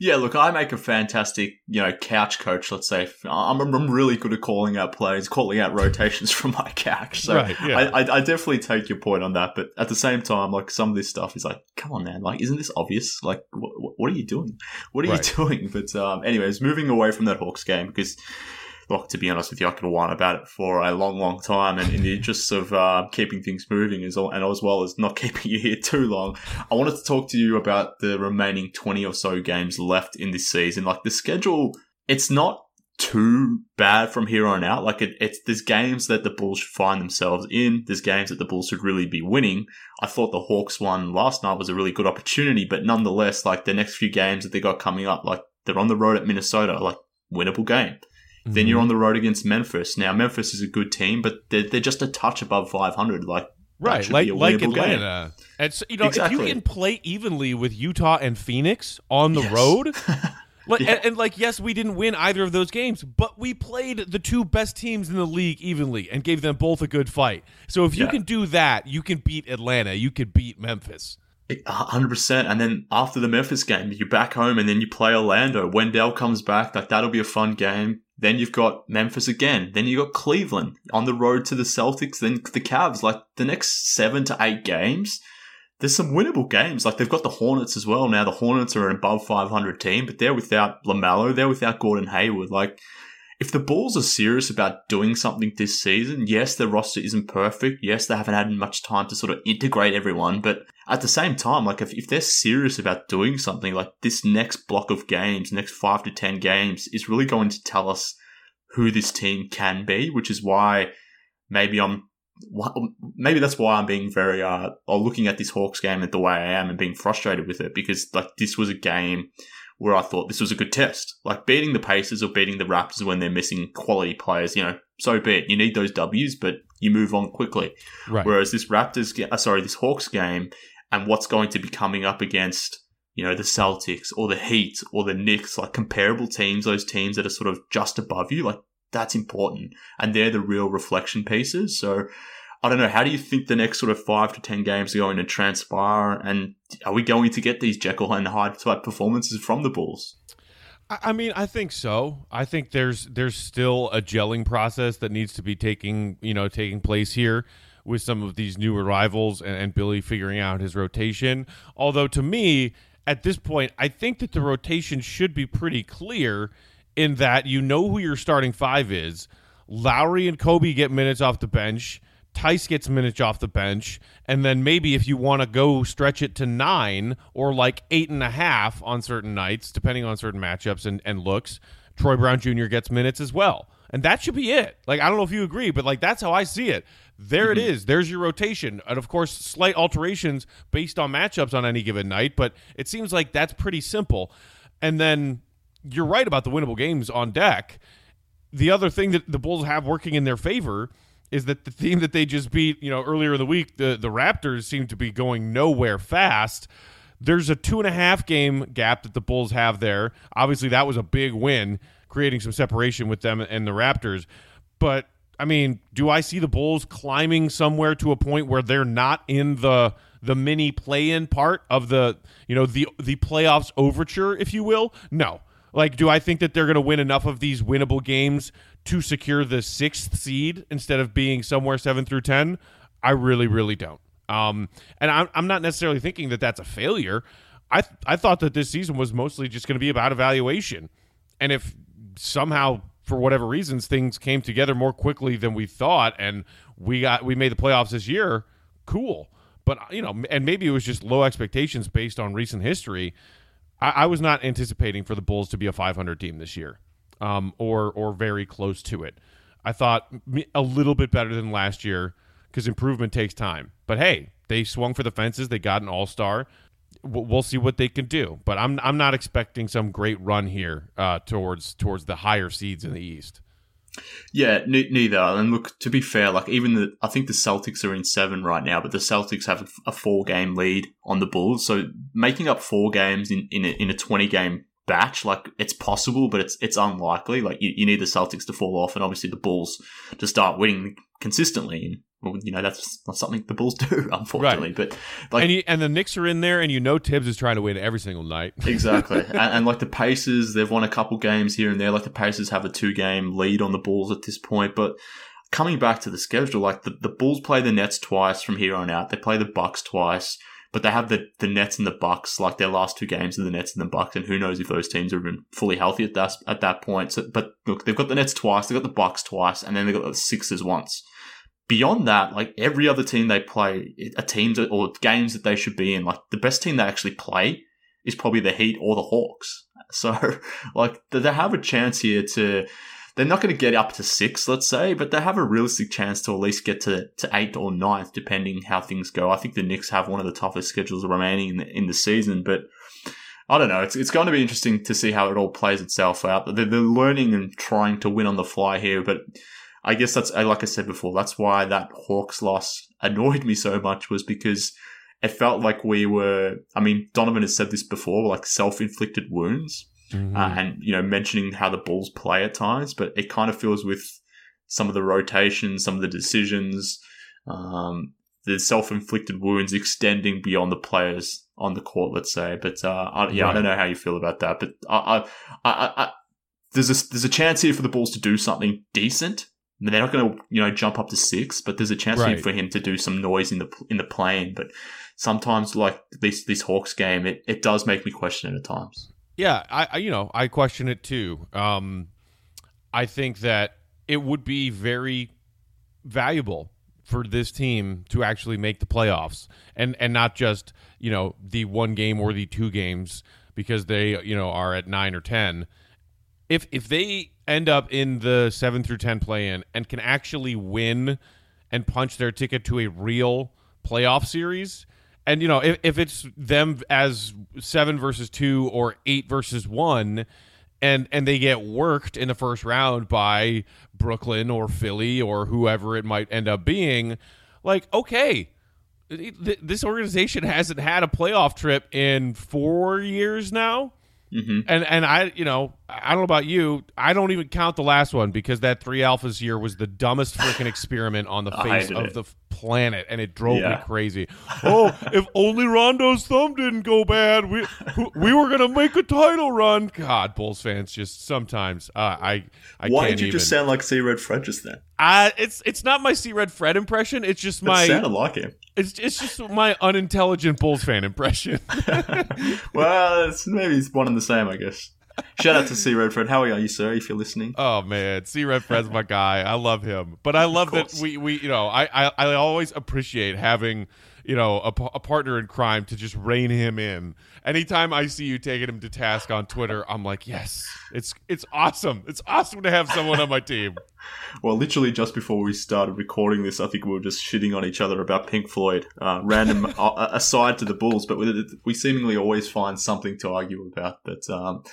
Yeah, look, I make a fantastic, you know, couch coach. Let's say I'm, I'm really good at calling out plays, calling out rotations from my couch. So right, yeah. I, I, I, definitely take your point on that. But at the same time, like some of this stuff is like, come on, man, like, isn't this obvious? Like, what, what are you doing? What are right. you doing? But um, anyways, moving away from that Hawks game because look, to be honest with you, I could whine about it for a long, long time. And in the interests of uh, keeping things moving as and as well as not keeping you here too long, I wanted to talk to you about the remaining 20 or so games left in this season. Like the schedule, it's not too bad from here on out. Like it, it's there's games that the Bulls should find themselves in. There's games that the Bulls should really be winning. I thought the Hawks one last night was a really good opportunity, but nonetheless, like the next few games that they got coming up, like they're on the road at Minnesota, like winnable game. Mm-hmm. Then you're on the road against Memphis. Now Memphis is a good team, but they're, they're just a touch above 500. Like right, like like Atlanta. Game. So, you know, exactly. if you can play evenly with Utah and Phoenix on the yes. road. Like, yeah. and, and, like, yes, we didn't win either of those games, but we played the two best teams in the league evenly and gave them both a good fight. So if you yeah. can do that, you can beat Atlanta, you can beat Memphis. 100%. And then after the Memphis game, you're back home and then you play Orlando. Wendell comes back. Like, that'll be a fun game. Then you've got Memphis again. Then you've got Cleveland on the road to the Celtics. Then the Cavs. Like the next seven to eight games, there's some winnable games. Like they've got the Hornets as well. Now the Hornets are an above 500 team, but they're without LaMelo. They're without Gordon Hayward. Like if the Bulls are serious about doing something this season, yes, their roster isn't perfect. Yes, they haven't had much time to sort of integrate everyone. But at the same time, like if, if they're serious about doing something, like this next block of games, next five to 10 games is really going to tell us who this team can be, which is why maybe I'm maybe that's why I'm being very uh or looking at this Hawks game the way I am and being frustrated with it because like this was a game where I thought this was a good test. Like beating the Pacers or beating the Raptors when they're missing quality players, you know, so be it. You need those W's, but you move on quickly. Right. Whereas this Raptors, uh, sorry, this Hawks game, and what's going to be coming up against, you know, the Celtics or the Heat or the Knicks, like comparable teams, those teams that are sort of just above you, like that's important, and they're the real reflection pieces. So I don't know. How do you think the next sort of five to ten games are going to transpire? And are we going to get these Jekyll and Hyde type performances from the Bulls? I mean, I think so. I think there's there's still a gelling process that needs to be taking you know taking place here with some of these new arrivals and, and Billy figuring out his rotation. Although to me, at this point, I think that the rotation should be pretty clear in that you know who your starting five is. Lauri and Coby get minutes off the bench. Theis gets minutes off the bench, and then maybe if you want to go stretch it to nine or like eight and a half on certain nights, depending on certain matchups and, and looks, Troy Brown Jr. gets minutes as well. And that should be it. Like, I don't know if you agree, but like that's how I see it. There mm-hmm. it is. There's your rotation. And of course, slight alterations based on matchups on any given night, but it seems like that's pretty simple. And then you're right about the winnable games on deck. The other thing that the Bulls have working in their favor is that the team that they just beat, you know, earlier in the week, the the Raptors seem to be going nowhere fast. There's a two and a half game gap that the Bulls have there. Obviously, that was a big win, creating some separation with them and the Raptors. But I mean, do I see the Bulls climbing somewhere to a point where they're not in the the mini play-in part of the you know the the playoffs overture, if you will? No. Like, do I think that they're going to win enough of these winnable games to secure the sixth seed instead of being somewhere seven through 10? I really, really don't. Um, and I'm, I'm not necessarily thinking that that's a failure. I, th- I thought that this season was mostly just going to be about evaluation. And if somehow, for whatever reasons, things came together more quickly than we thought and we got we made the playoffs this year, cool. But, you know, and maybe it was just low expectations based on recent history. I, I was not anticipating for the Bulls to be a 500 team this year um, or or very close to it. I thought a little bit better than last year because improvement takes time. But hey, they swung for the fences. They got an All Star. We'll see what they can do. But I'm I'm not expecting some great run here uh, towards towards the higher seeds in the East. Yeah, neither. And look, to be fair, like even the, I think the Celtics are in seven right now, but the Celtics have a four game lead on the Bulls. So making up four games in, in a, in a 20 game batch. Like it's possible, but it's it's unlikely. Like you, you need the Celtics to fall off, and obviously the Bulls to start winning consistently. Well, you know that's not something the Bulls do, unfortunately. Right. But like, and, you, and the Knicks are in there, and you know Thibs is trying to win every single night. exactly, and, and, like the Pacers, they've won a couple games here and there. Like the Pacers have a two game lead on the Bulls at this point, but. Coming back to the schedule, like the, the Bulls play the Nets twice from here on out. They play the Bucks twice but they have the, the Nets and the Bucks, like their last two games of the Nets and the Bucks, and who knows if those teams are even fully healthy at that at that point. So, but look, they've got the Nets twice, they've got the Bucks twice, and then they've got the Sixers once. Beyond that, like every other team they play, a teams or games that they should be in, like the best team they actually play is probably the Heat or the Hawks. So, like, they have a chance here to they're not going to get up to six, let's say, but they have a realistic chance to at least get to, to eighth or ninth, depending how things go. I think the Knicks have one of the toughest schedules remaining in the, in the season, but I don't know. It's, it's going to be interesting to see how it all plays itself out. They're, they're learning and trying to win on the fly here, but I guess that's, like I said before, that's why that Hawks loss annoyed me so much was because it felt like we were, I mean, Donovan has said this before, like self-inflicted wounds mm-hmm. uh, and you know mentioning how the Bulls play at times, but it kind of feels with some of the rotations, some of the decisions, um, the self-inflicted wounds extending beyond the players on the court. Let's say, but uh, I, yeah, right. I don't know how you feel about that, but I, I, I, there's a there's a chance here for the Bulls to do something decent. They're not going to, you know, jump up to six, but there's a chance right. for him to do some noise in the in the plane. But sometimes, like this this Hawks game, it, it does make me question it at times. Yeah, I, I you know I question it too. Um, I think that it would be very valuable for this team to actually make the playoffs and and not just you know the one game or the two games because they you know are at nine or ten. If if they end up in the seven through ten play in and can actually win and punch their ticket to a real playoff series, and you know, if, if it's them as seven versus two or eight versus one, and and they get worked in the first round by Brooklyn or Philly or whoever it might end up being, like okay, this organization hasn't had a playoff trip in four years now. Mm-hmm. And and I you know I don't know about you I don't even count the last one because that three alphas year was the dumbest freaking experiment on the face of it. the planet and it drove yeah. me crazy. Oh, if only Rondo's thumb didn't go bad, we we were gonna make a title run. God, Bulls fans just sometimes uh, I I why did you even. just sound like C Red Fred just then? Uh, it's it's not my C Red Fred impression. It's just my it sounded like him. It's it's just my unintelligent Bulls fan impression. well, it's maybe it's one and the same, I guess. Shout out to C Red Fred. How are you, sir? If you're listening. Oh man, C Red Fred's my guy. I love him, but I love that we we you know I, I I always appreciate having you know a, a partner in crime to just rein him in. Anytime I see you taking him to task on Twitter, I'm like, yes, it's it's awesome. It's awesome to have someone on my team. Well, literally just before we started recording this, I think we were just shitting on each other about Pink Floyd. Uh, random uh, aside to the Bulls, but we, we seemingly always find something to argue about. But um,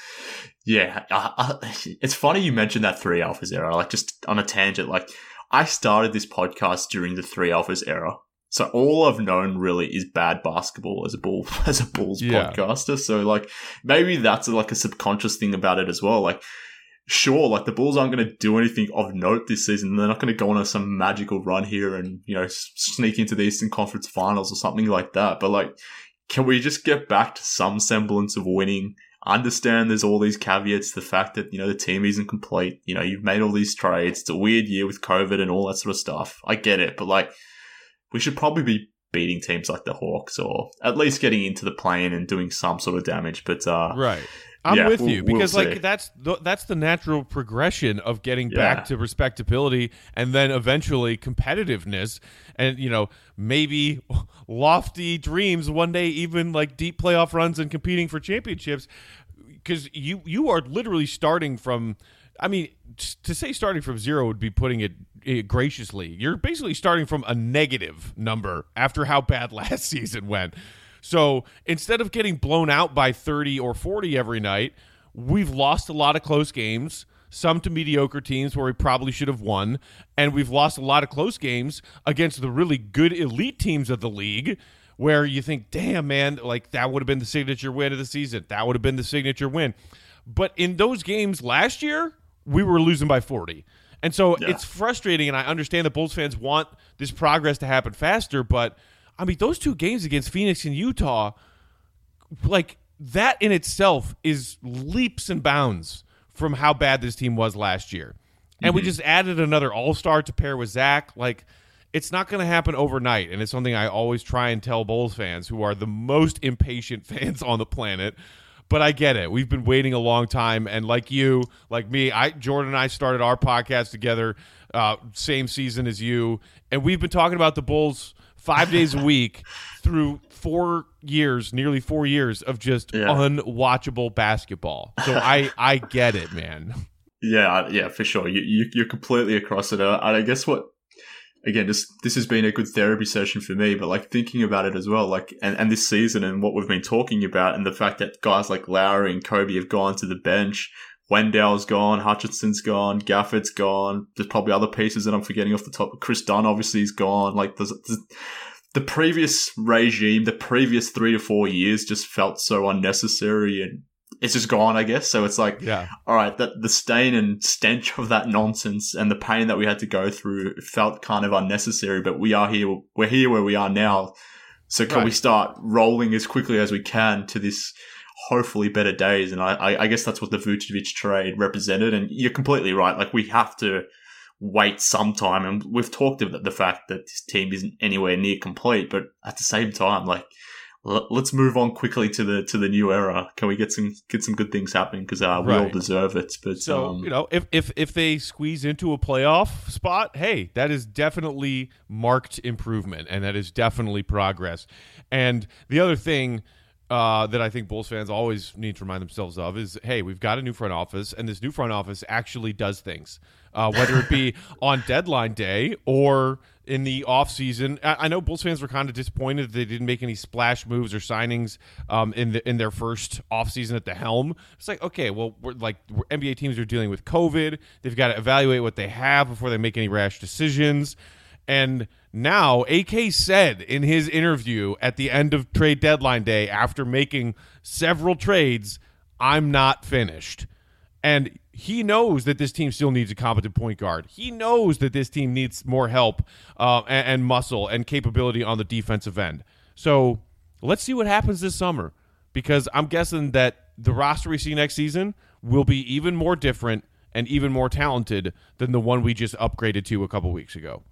yeah, uh, it's funny you mentioned that three alphas era. Like just on a tangent, like I started this podcast during the three alphas era. So all I've known really is bad basketball as a bull as a Bulls yeah. podcaster. So like maybe that's like a subconscious thing about it as well. Like sure, like the Bulls aren't going to do anything of note this season. They're not going to go on a, some magical run here and you know sneak into the Eastern Conference Finals or something like that. But like, can we just get back to some semblance of winning? Understand there's all these caveats. The fact that you know the team isn't complete. You know you've made all these trades. It's a weird year with COVID and all that sort of stuff. I get it, but like we should probably be beating teams like the Hawks or at least getting into the plane and doing some sort of damage. But uh, right. I'm yeah, with you because we'll like that's the, that's the natural progression of getting yeah. back to respectability and then eventually competitiveness and you know maybe lofty dreams one day even like deep playoff runs and competing for championships because you you are literally starting from I mean to say starting from zero would be putting it Eh, graciously. You're basically starting from a negative number after how bad last season went. So instead of getting blown out by 30 or 40 every night, we've lost a lot of close games, some to mediocre teams where we probably should have won, and we've lost a lot of close games against the really good elite teams of the league where you think, damn, man, like that would have been the signature win of the season. That would have been the signature win. But in those games last year, we were losing by 40. And so yeah. it's frustrating, and I understand that Bulls fans want this progress to happen faster, but I mean, those two games against Phoenix and Utah, like that in itself is leaps and bounds from how bad this team was last year. And mm-hmm. we just added another all star to pair with Zach. Like, it's not going to happen overnight. And it's something I always try and tell Bulls fans who are the most impatient fans on the planet but I get it. We've been waiting a long time, and like you, like me, I Jordan and I started our podcast together, uh, same season as you, and we've been talking about the Bulls five days a week through four years, nearly four years of just yeah. unwatchable basketball. So I I get it, man. Yeah, yeah, for sure. You, you you're completely across it, and I guess what again, this this has been a good therapy session for me, but like thinking about it as well, like and, and this season and what we've been talking about and the fact that guys like Lauri and Coby have gone to the bench. Wendell's gone, Hutchison's gone, Gafford's gone. There's probably other pieces that I'm forgetting off the top. Kris Dunn obviously is gone. Like there's, there's the previous regime, the previous three to four years just felt so unnecessary and it's just gone, I guess. So it's like, yeah, all right, that the stain and stench of that nonsense and the pain that we had to go through felt kind of unnecessary. But we are here, we're here where we are now. So can right. we start rolling as quickly as we can to this hopefully better days? And I, I guess that's what the Vucevic trade represented. And you're completely right. Like we have to wait some time. And we've talked about the fact that this team isn't anywhere near complete, but at the same time, like let's move on quickly to the to the new era. Can we get some get some good things happening because uh, we right. all deserve it. But so um, you know, if if if they squeeze into a playoff spot, hey, that is definitely marked improvement, and that is definitely progress. And the other thing. Uh, that I think Bulls fans always need to remind themselves of is, hey, we've got a new front office, and this new front office actually does things. Uh, whether it be on deadline day or in the offseason. I, I know Bulls fans were kind of disappointed that they didn't make any splash moves or signings um, in the in their first offseason at the helm. It's like, okay, well, we're like we're, NBA teams are dealing with COVID. They've got to evaluate what they have before they make any rash decisions. And now, AK said in his interview at the end of trade deadline day, after making several trades, I'm not finished. And he knows that this team still needs a competent point guard. He knows that this team needs more help uh, and, and, muscle and capability on the defensive end. So let's see what happens this summer because I'm guessing that the roster we see next season will be even more different and even more talented than the one we just upgraded to a couple weeks ago.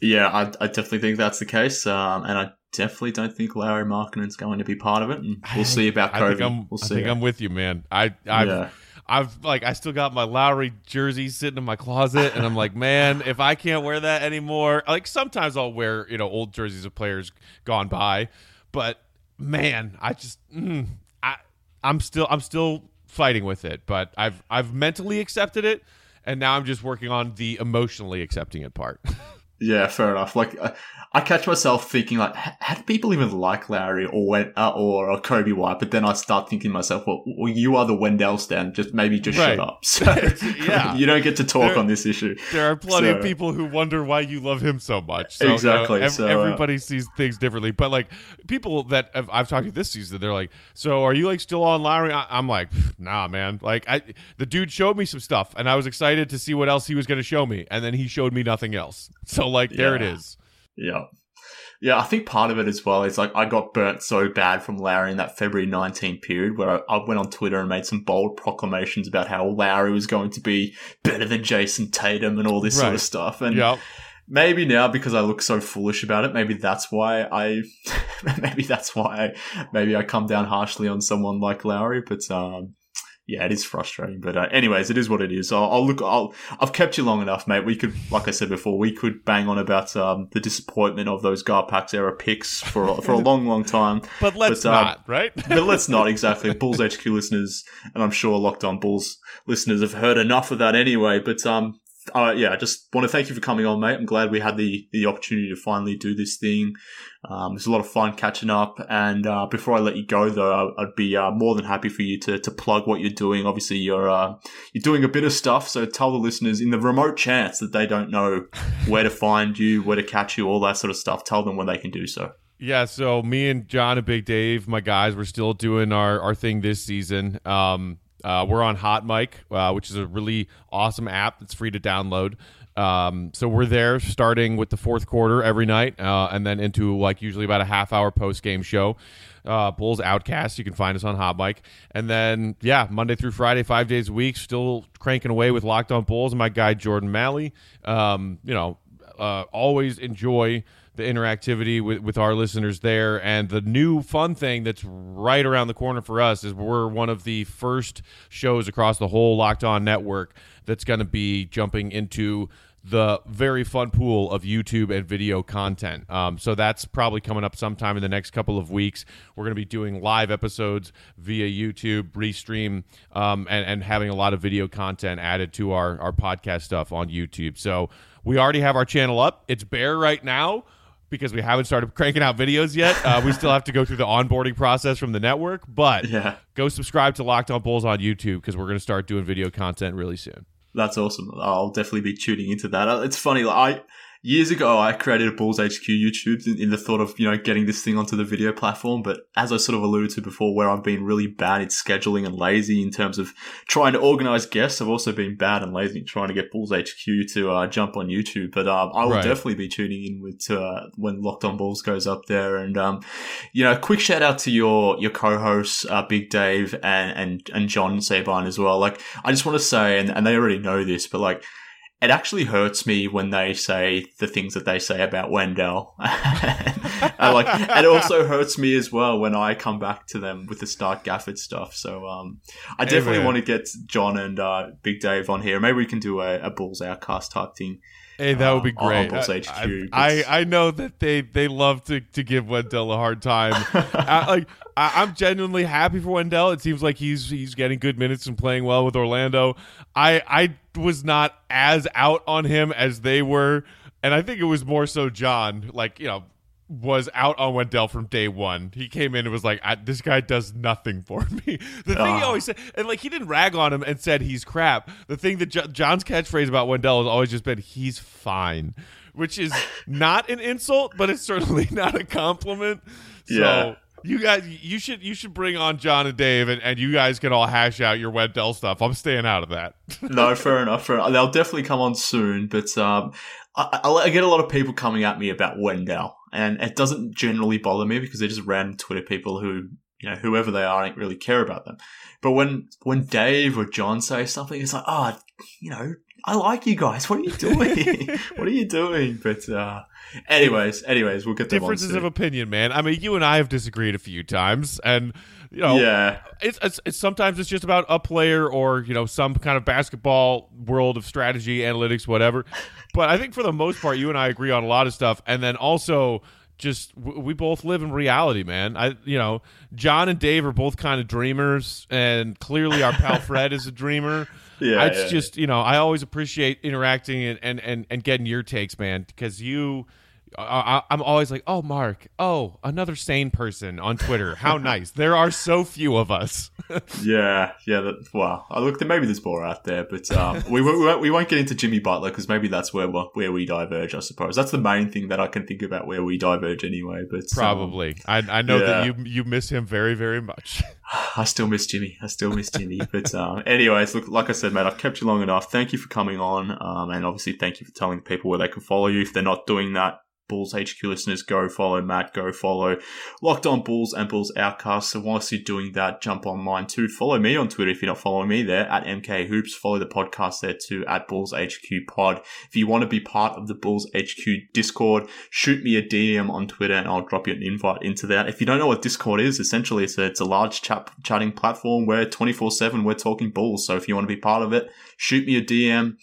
Yeah, I, I definitely think that's the case. Um, and I definitely don't think Lauri Markkanen's going to be part of it. And we'll see about Coby. I think I'm, we'll I see. think I'm with you, man. I I've, Yeah. I've like I still got my Lauri jersey sitting in my closet, and I'm like, man, if I can't wear that anymore, like sometimes I'll wear you know old jerseys of players gone by, but man, I just mm, I I'm still I'm still fighting with it, but I've I've mentally accepted it, and now I'm just working on the emotionally accepting it part. Yeah, fair enough. Like, uh, I, catch myself thinking, like, how do people even like Lauri or when, uh, or, or Coby White? But then I start thinking to myself, well, well you are the Wendell stand. Just maybe just Right. shut up. So Yeah. you don't get to talk There- on this issue. there are plenty of people who wonder why you love him so much. So, you know, Exactly, ev- so, uh, everybody sees things differently. But like people that I've, I've talked to this season, they're like, "So are you like still on Lauri?" I, I'm like, "Nah, man. Like I, the dude showed me some stuff, and I was excited to see what else he was going to show me, and then he showed me nothing else. So like, there it Yeah. is. Yeah. Yeah, I think part of it as well is like I got burnt so bad from Lauri in that February 19 period where I, I went on Twitter and made some bold proclamations about how Lauri was going to be better than Jayson Tatum and all this sort of stuff. And Yep. maybe now because I look so foolish about it, maybe that's why I, maybe that's why I, maybe I come down harshly on someone like Lauri. But um, yeah, it is frustrating. But uh, anyways, it is what it is. I'll, I'll look. I'll. I've kept you long enough, mate. We could, like I said before, we could bang on about um, the disappointment of those Garpax era picks for for a long, long time. But let's But, uh, not, right? But let's not exactly. Bulls HQ listeners, and I'm sure Locked On Bulls listeners have heard enough of that anyway. But um, uh, yeah, I just want to thank you for coming on, mate. I'm glad we had the the opportunity to finally do this thing. Um, it's a lot of fun catching up. And uh, before I let you go, though, I- I'd be uh, more than happy for you to to plug what you're doing. Obviously, you're uh, you're doing a bit of stuff, so tell the listeners in the remote chance that they don't know where to find you, where to catch you, all that sort of stuff. Tell them when they can do so. Yeah, so me and John and Big Dave, my guys, we're still doing our, our thing this season. Um, uh, we're on Hot Mic, uh, which is a really awesome app that's free to download. Um, so we're there starting with the fourth quarter every night, uh, and then into like usually about a half hour post game show. Uh, Bulls Outcast, you can find us on Hot Mic, and then yeah, Monday through Friday, five days a week, still cranking away with Locked On Bulls. And my guy Jordan Malley, um, you know, uh, always enjoy the interactivity with, with our listeners there. And the new fun thing that's right around the corner for us is we're one of the first shows across the whole Locked On network that's going to be jumping into the very fun pool of YouTube and video content. Um, so that's probably coming up sometime in the next couple of weeks. We're going to be doing live episodes via YouTube, restream, um, and, and having a lot of video content added to our, our podcast stuff on YouTube. So we already have our channel up. It's bare right now because we haven't started cranking out videos yet. Uh, we still have to go through the onboarding process from the network, but Yeah. go subscribe to Locked On Bulls on YouTube because we're going to start doing video content really soon. That's awesome. I'll definitely be tuning into that. Uh, It's funny. Like I years ago, I created a Bulls HQ YouTube in, in the thought of you know getting this thing onto the video platform. But as I sort of alluded to before, where I've been really bad at scheduling and lazy in terms of trying to organize guests, I've also been bad and lazy in trying to get Bulls HQ to uh, jump on YouTube. But um, I will Right. definitely be tuning in with uh, when Locked On Bulls goes up there. And um, you know, quick shout out to your your co-hosts, uh, Big Dave and and and John Sabine as well. Like, I just want to say, and, and they already know this, but like, it actually hurts me when they say the things that they say about Wendell. and like, it also hurts me as well when I come back to them with the Stark Gafford stuff. So, um, I definitely man. want to get John and uh, Big Dave on here. Maybe we can do a, a Bulls Outcast type thing. Hey, that would be Uh, great. I, I, I, know that they, they love to, to give Wendell a hard time. I, like I, I'm genuinely happy for Wendell. It seems like he's he's getting good minutes and playing well with Orlando. I I was not as out on him as they were, and I think it was more so John. Like you know. Was out on Wendell from day one. He came in and was like, I, "This guy does nothing for me." The thing he Ah. always said, and like he didn't rag on him and said he's crap. The thing that Jo- John's catchphrase about Wendell has always just been, "He's fine," which is not an insult, but it's certainly not a compliment. So Yeah. you guys, you should you should bring on John and Dave, and, and you guys can all hash out your Wendell stuff. I'm staying out of that. no, fair enough. Fair enough. They'll definitely come on soon, but um, I, I, I get a lot of people coming at me about Wendell, and it doesn't generally bother me because they're just random Twitter people who you know, whoever they are, I don't really care about them. But when when Dave or John say something, it's like, oh, you know, I like you guys. What are you doing? what are you doing? But uh, anyways, anyways, we'll get differences of opinion, man. I mean, you and I have disagreed a few times, and you know, yeah, it's, it's, it's sometimes it's just about a player or you know some kind of basketball world of strategy, analytics, whatever. But I think for the most part, you and I agree on a lot of stuff, and then also just we both live in reality, man. I you know, John and Dave are both kind of dreamers, and clearly our pal Fred is a dreamer. Yeah, it's yeah. just you know I always appreciate interacting and and and, and getting your takes, man, because you I, am always like, oh, Mark, oh, another sane person on Twitter. How nice. There are so few of us. yeah, yeah. That, well, I look, maybe there's more out there, but um, we, we, won't, we won't get into Jimmy Butler because maybe that's where where we diverge. I suppose that's the main thing that I can think about where we diverge anyway. But probably, um, I, I know yeah. that you you miss him very very much. I still miss Jimmy. I still miss Jimmy. but um, anyways, look, like I said, mate, I've kept you long enough. Thank you for coming on, um, and obviously, thank you for telling people where they can follow you if they're not doing that Bulls HQ listeners, go follow Matt, go follow Locked On Bulls and Bulls Outcast. So whilst you're doing that, jump on mine too. Follow me on Twitter if you're not following me there at MK Hoops. Follow the podcast there too at Bulls HQ Pod. If you want to be part of the Bulls HQ Discord, shoot me a DM on Twitter and I'll drop you an invite into that. If you don't know what Discord is, essentially it's a, it's a large chat chatting platform where 24 7 we're talking Bulls. So if you want to be part of it, shoot me a DM.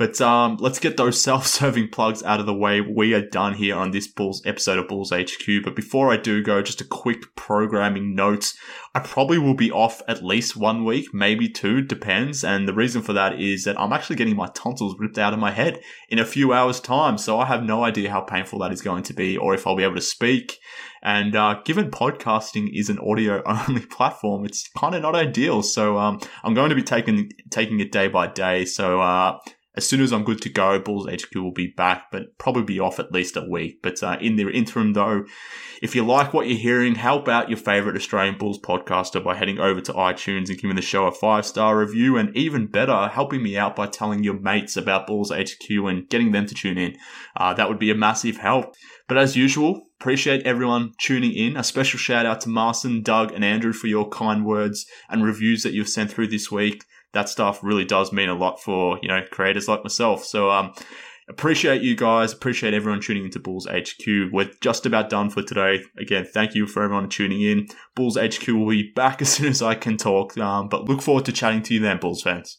But um, let's get those self-serving plugs out of the way. We are done here on this Bulls episode of Bulls HQ. But before I do go, just a quick programming note. I probably will be off at least one week, maybe two, depends. And the reason for that is that I'm actually getting my tonsils ripped out of my head in a few hours' time. So I have no idea how painful that is going to be, or if I'll be able to speak. And uh, given podcasting is an audio only platform, it's kind of not ideal. So um, I'm going to be taking taking it day by day. So uh, as soon as I'm good to go, Bulls HQ will be back, but probably be off at least a week. But uh, in the interim, though, if you like what you're hearing, help out your favorite Australian Bulls podcaster by heading over to iTunes and giving the show a five star review. And even better, helping me out by telling your mates about Bulls HQ and getting them to tune in. Uh, that would be a massive help. But as usual, appreciate everyone tuning in. A special shout out to Marson, Doug, and Andrew for your kind words and reviews that you've sent through this week that stuff really does mean a lot for, you know, creators like myself. So, um, appreciate you guys. Appreciate everyone tuning into Bulls HQ. We're just about done for today. Again, thank you for everyone tuning in. Bulls HQ will be back as soon as I can talk. Um, but look forward to chatting to you then, Bulls fans.